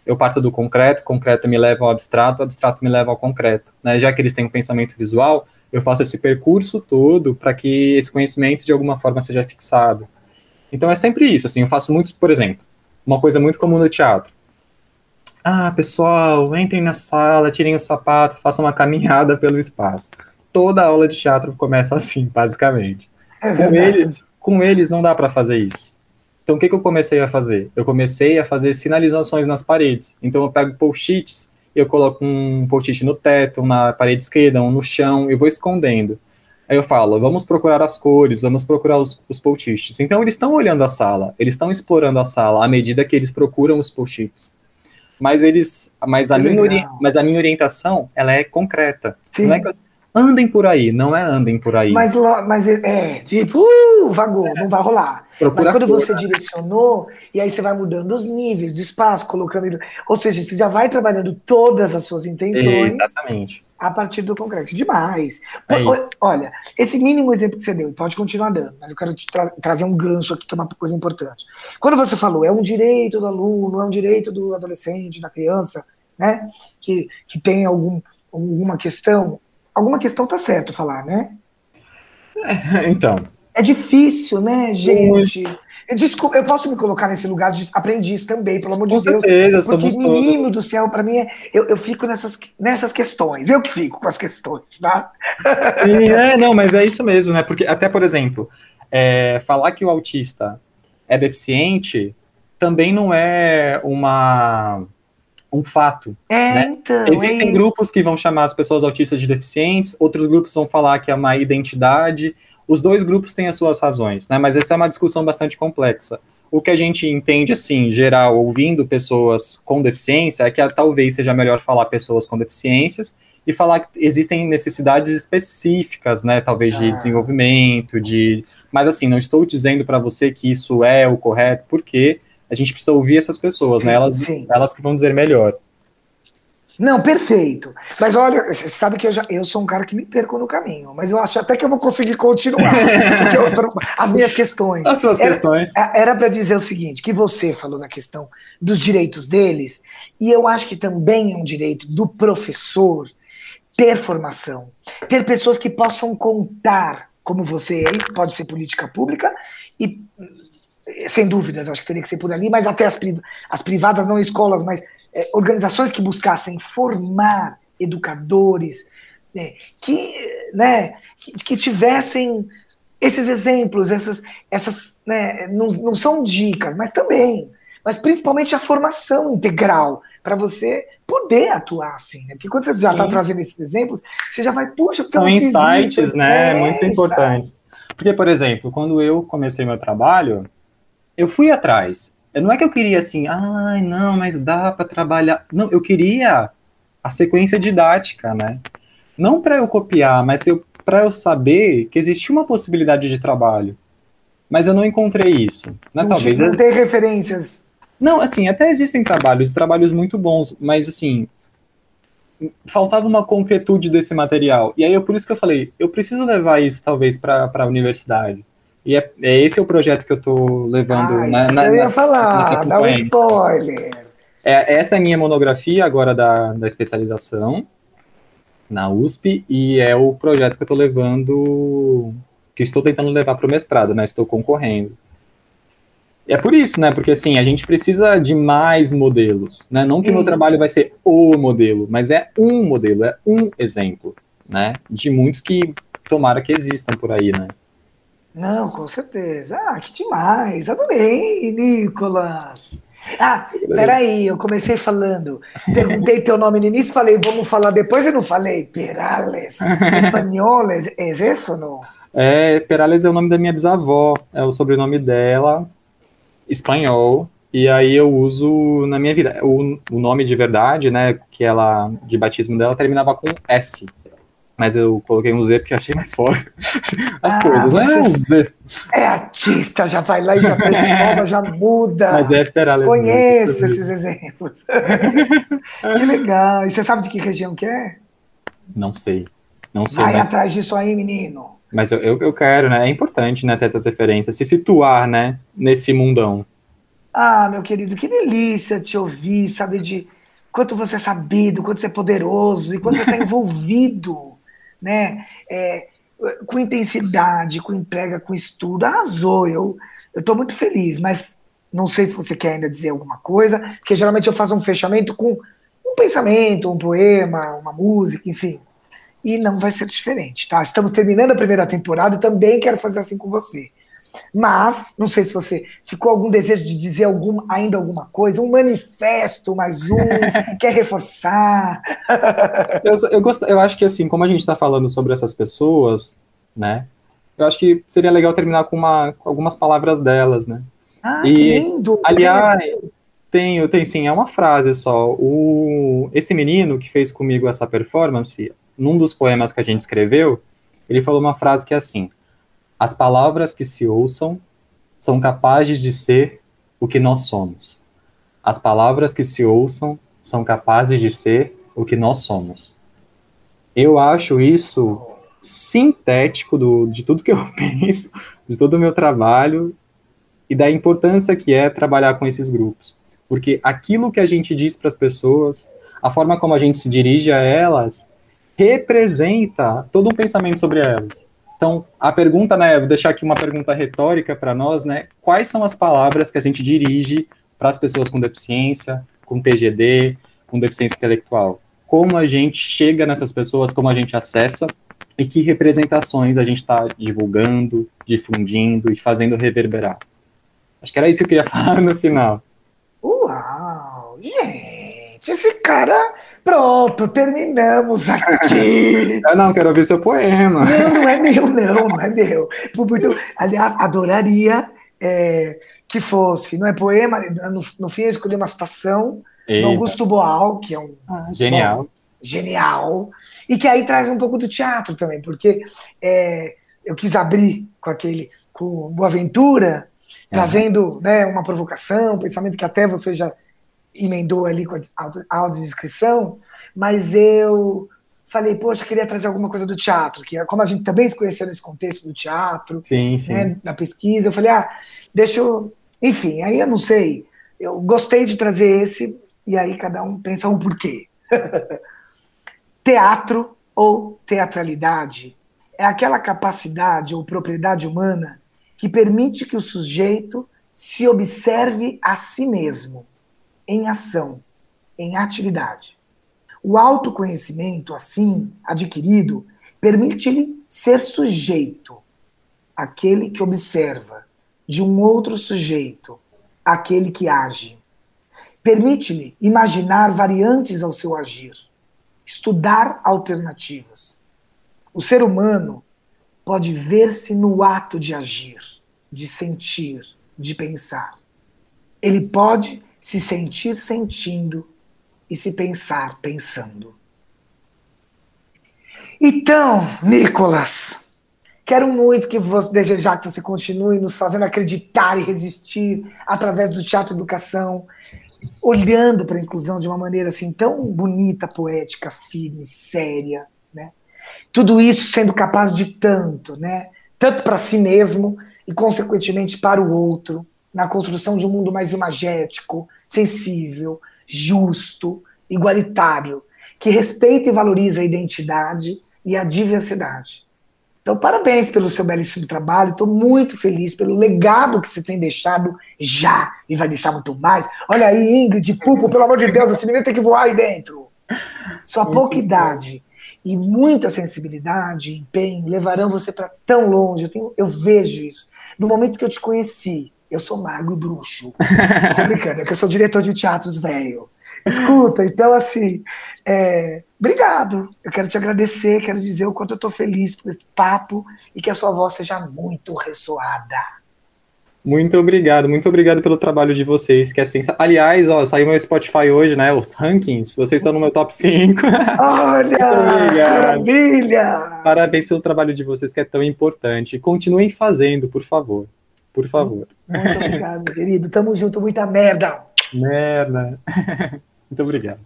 Speaker 3: eu parto do concreto, concreto me leva ao abstrato, abstrato me leva ao concreto. Né? Já que eles têm um pensamento visual, eu faço esse percurso todo para que esse conhecimento de alguma forma seja fixado. Então é sempre isso, assim, eu faço muito, por exemplo, uma coisa muito comum no teatro. Ah, pessoal, entrem na sala, tirem o sapato, façam uma caminhada pelo espaço toda aula de teatro começa assim, basicamente. É com, eles, com eles não dá para fazer isso. Então o que, que eu comecei a fazer? Eu comecei a fazer sinalizações nas paredes. Então eu pego post-its, eu coloco um post-it no teto, na parede esquerda, um no chão, e vou escondendo. Aí eu falo, vamos procurar as cores, vamos procurar os, os post-its. Então eles estão olhando a sala, eles estão explorando a sala à medida que eles procuram os post-its. Mas eles, mas a, minha, mas a minha orientação, ela é concreta. Sim. Não é que eu, andem por aí, não é andem por aí.
Speaker 1: Mas, mas é, tipo, uh, vagou, não vai rolar. Procura mas quando você direcionou, e aí você vai mudando os níveis do espaço, colocando. Ou seja, você já vai trabalhando todas as suas intenções.
Speaker 3: Exatamente.
Speaker 1: A partir do concreto. Demais. É Olha, esse mínimo exemplo que você deu, pode continuar dando, mas eu quero te tra trazer um gancho aqui, que é uma coisa importante. Quando você falou, é um direito do aluno, é um direito do adolescente, da criança, né? Que, que tem algum, alguma questão, alguma questão tá certo falar, né?
Speaker 3: É, então.
Speaker 1: É difícil, né, gente? Eu, desculpa, eu posso me colocar nesse lugar de aprendiz também, pelo amor de
Speaker 3: Com
Speaker 1: Deus.
Speaker 3: Certeza,
Speaker 1: porque, menino todos. do céu, para mim, é, eu, eu fico nessas, nessas questões. Eu que fico com as questões, tá?
Speaker 3: É, não, mas é isso mesmo, né? Porque, até, por exemplo, é, falar que o autista é deficiente também não é uma um fato.
Speaker 1: É,
Speaker 3: né?
Speaker 1: então,
Speaker 3: Existem é grupos que vão chamar as pessoas autistas de deficientes, outros grupos vão falar que é uma identidade. Os dois grupos têm as suas razões, né? Mas essa é uma discussão bastante complexa. O que a gente entende, assim, geral, ouvindo pessoas com deficiência, é que talvez seja melhor falar pessoas com deficiências e falar que existem necessidades específicas, né? Talvez de ah. desenvolvimento, de. Mas, assim, não estou dizendo para você que isso é o correto, porque a gente precisa ouvir essas pessoas, né? Elas, elas que vão dizer melhor.
Speaker 1: Não, perfeito. Mas olha, você sabe que eu, já, eu sou um cara que me perco no caminho, mas eu acho até que eu vou conseguir continuar. eu, as minhas questões.
Speaker 3: As suas
Speaker 1: era,
Speaker 3: questões.
Speaker 1: Era para dizer o seguinte: que você falou da questão dos direitos deles, e eu acho que também é um direito do professor ter formação, ter pessoas que possam contar, como você aí, pode ser política pública, e sem dúvidas, acho que teria que ser por ali, mas até as, priv as privadas, não escolas, mas é, organizações que buscassem formar educadores né, que, né, que, que, tivessem esses exemplos, essas, essas né, não, não são dicas, mas também, mas principalmente a formação integral para você poder atuar assim, né? Porque quando você já está trazendo esses exemplos, você já vai, puxa,
Speaker 3: são insights, né? É, muito importantes. Porque, por exemplo, quando eu comecei meu trabalho, eu fui atrás. não é que eu queria assim, ai, não, mas dá para trabalhar. Não, eu queria a sequência didática, né? Não para eu copiar, mas para eu saber que existia uma possibilidade de trabalho. Mas eu não encontrei isso. Né?
Speaker 1: Não,
Speaker 3: Talvez
Speaker 1: não tem referências.
Speaker 3: Não, assim, até existem trabalhos, trabalhos muito bons, mas assim, faltava uma completude desse material. E aí, é por isso que eu falei, eu preciso levar isso, talvez, para a universidade. E é, é, esse é o projeto que eu estou levando.
Speaker 1: Ah,
Speaker 3: na,
Speaker 1: na, eu ia falar, dá um spoiler.
Speaker 3: É, essa é a minha monografia agora da, da especialização na USP, e é o projeto que eu estou levando, que estou tentando levar para o mestrado, né? Estou concorrendo. É por isso, né? Porque assim, a gente precisa de mais modelos, né? Não que o meu trabalho vai ser o modelo, mas é um modelo, é um exemplo, né? De muitos que tomara que existam por aí, né?
Speaker 1: Não, com certeza. Ah, que demais. Adorei, Nicolas. Ah, peraí, eu comecei falando. Perguntei teu nome no início, falei, vamos falar depois, eu não falei. Perales, [LAUGHS] espanholes, é isso ou não?
Speaker 3: É, Perales é o nome da minha bisavó, é o sobrenome dela, espanhol, e aí eu uso na minha vida. O, o nome de verdade, né, que ela, de batismo dela, terminava com S, mas eu coloquei um Z porque achei mais forte [LAUGHS] as ah, coisas. Né? É um Z.
Speaker 1: É artista, já vai lá e já transforma, já muda.
Speaker 3: Mas é
Speaker 1: Perales. Conheço esses exemplos. [LAUGHS] que legal. E você sabe de que região que é?
Speaker 3: Não sei. Não sei.
Speaker 1: Vai mas... atrás disso aí, menino.
Speaker 3: Mas eu, eu, eu, quero, né? É importante, né, ter essas referências, se situar, né, nesse mundão.
Speaker 1: Ah, meu querido, que delícia te ouvir, saber de quanto você é sabido, quanto você é poderoso e quanto você está [LAUGHS] envolvido né? É, com intensidade, com entrega, com estudo, arrasou. Eu estou muito feliz, mas não sei se você quer ainda dizer alguma coisa, porque geralmente eu faço um fechamento com um pensamento, um poema, uma música, enfim. E não vai ser diferente, tá? Estamos terminando a primeira temporada e também quero fazer assim com você. Mas, não sei se você ficou algum desejo de dizer algum, ainda alguma coisa, um manifesto, mais um, [LAUGHS] quer reforçar. [LAUGHS]
Speaker 3: eu, eu, gost, eu acho que, assim, como a gente está falando sobre essas pessoas, né, eu acho que seria legal terminar com, uma, com algumas palavras delas, né.
Speaker 1: Ah, e, que lindo!
Speaker 3: Aliás, tem, tem sim, é uma frase só. O, esse menino que fez comigo essa performance, num dos poemas que a gente escreveu, ele falou uma frase que é assim: as palavras que se ouçam são capazes de ser o que nós somos. As palavras que se ouçam são capazes de ser o que nós somos. Eu acho isso sintético do, de tudo que eu [LAUGHS] penso, de todo o meu trabalho e da importância que é trabalhar com esses grupos. Porque aquilo que a gente diz para as pessoas, a forma como a gente se dirige a elas, representa todo um pensamento sobre elas. Então, a pergunta, né, vou deixar aqui uma pergunta retórica para nós, né? Quais são as palavras que a gente dirige para as pessoas com deficiência, com TGD, com deficiência intelectual? Como a gente chega nessas pessoas, como a gente acessa e que representações a gente está divulgando, difundindo e fazendo reverberar? Acho que era isso que eu queria [LAUGHS] falar no final.
Speaker 1: Uau, gente, esse cara Pronto, terminamos aqui.
Speaker 3: Eu [LAUGHS] não, quero ver seu poema.
Speaker 1: Não, não é meu, não, não é meu. Muito, aliás, adoraria é, que fosse, não é poema, no, no fim eu escolhi uma citação Eita. do Augusto Boal, que é um.
Speaker 3: Ah, genial. Bom,
Speaker 1: genial. E que aí traz um pouco do teatro também, porque é, eu quis abrir com aquele, com Boaventura, trazendo né, uma provocação, um pensamento que até você já emendou ali com a audiodescrição, mas eu falei, poxa, queria trazer alguma coisa do teatro, que é como a gente também se conheceu nesse contexto do teatro,
Speaker 3: sim, sim.
Speaker 1: Né, na pesquisa, eu falei, ah, deixa eu... Enfim, aí eu não sei, eu gostei de trazer esse, e aí cada um pensa um porquê. [LAUGHS] Teatro ou teatralidade é aquela capacidade ou propriedade humana que permite que o sujeito se observe a si mesmo em ação, em atividade. O autoconhecimento, assim, adquirido, permite-lhe ser sujeito, aquele que observa, de um outro sujeito, aquele que age. Permite-lhe imaginar variantes ao seu agir, estudar alternativas. O ser humano pode ver-se no ato de agir, de sentir, de pensar. Ele pode se sentir sentindo e se pensar pensando. Então, Nicolas, quero muito que você desejar que você continue nos fazendo acreditar e resistir através do teatro educação, olhando para a inclusão de uma maneira assim tão bonita, poética, firme, séria, né? Tudo isso sendo capaz de tanto, né? Tanto para si mesmo e consequentemente para o outro, na construção de um mundo mais imagético, sensível, justo, igualitário, que respeita e valoriza a identidade e a diversidade. Então, parabéns pelo seu belíssimo trabalho. Estou muito feliz pelo legado que você tem deixado já e vai deixar muito mais. Olha aí, Ingrid, Pupo, pelo amor de Deus, esse menino tem que voar aí dentro. Sua pouca idade e muita sensibilidade, empenho levarão você para tão longe. Eu, tenho, eu vejo isso. No momento que eu te conheci, eu sou mago e bruxo. Tô brincando, é que eu sou diretor de teatros velho. Escuta, então assim, é, obrigado. Eu quero te agradecer, quero dizer o quanto eu estou feliz por esse papo e que a sua voz seja muito ressoada.
Speaker 3: Muito obrigado, muito obrigado pelo trabalho de vocês, que é sensacional. Aliás, ó, saiu meu Spotify hoje, né? Os rankings, vocês estão no meu top 5. [LAUGHS]
Speaker 1: Olha! maravilha!
Speaker 3: Parabéns pelo trabalho de vocês, que é tão importante. Continuem fazendo, por favor. Por favor.
Speaker 1: Muito obrigado, querido. Tamo junto, muita merda.
Speaker 3: Merda. Muito obrigado.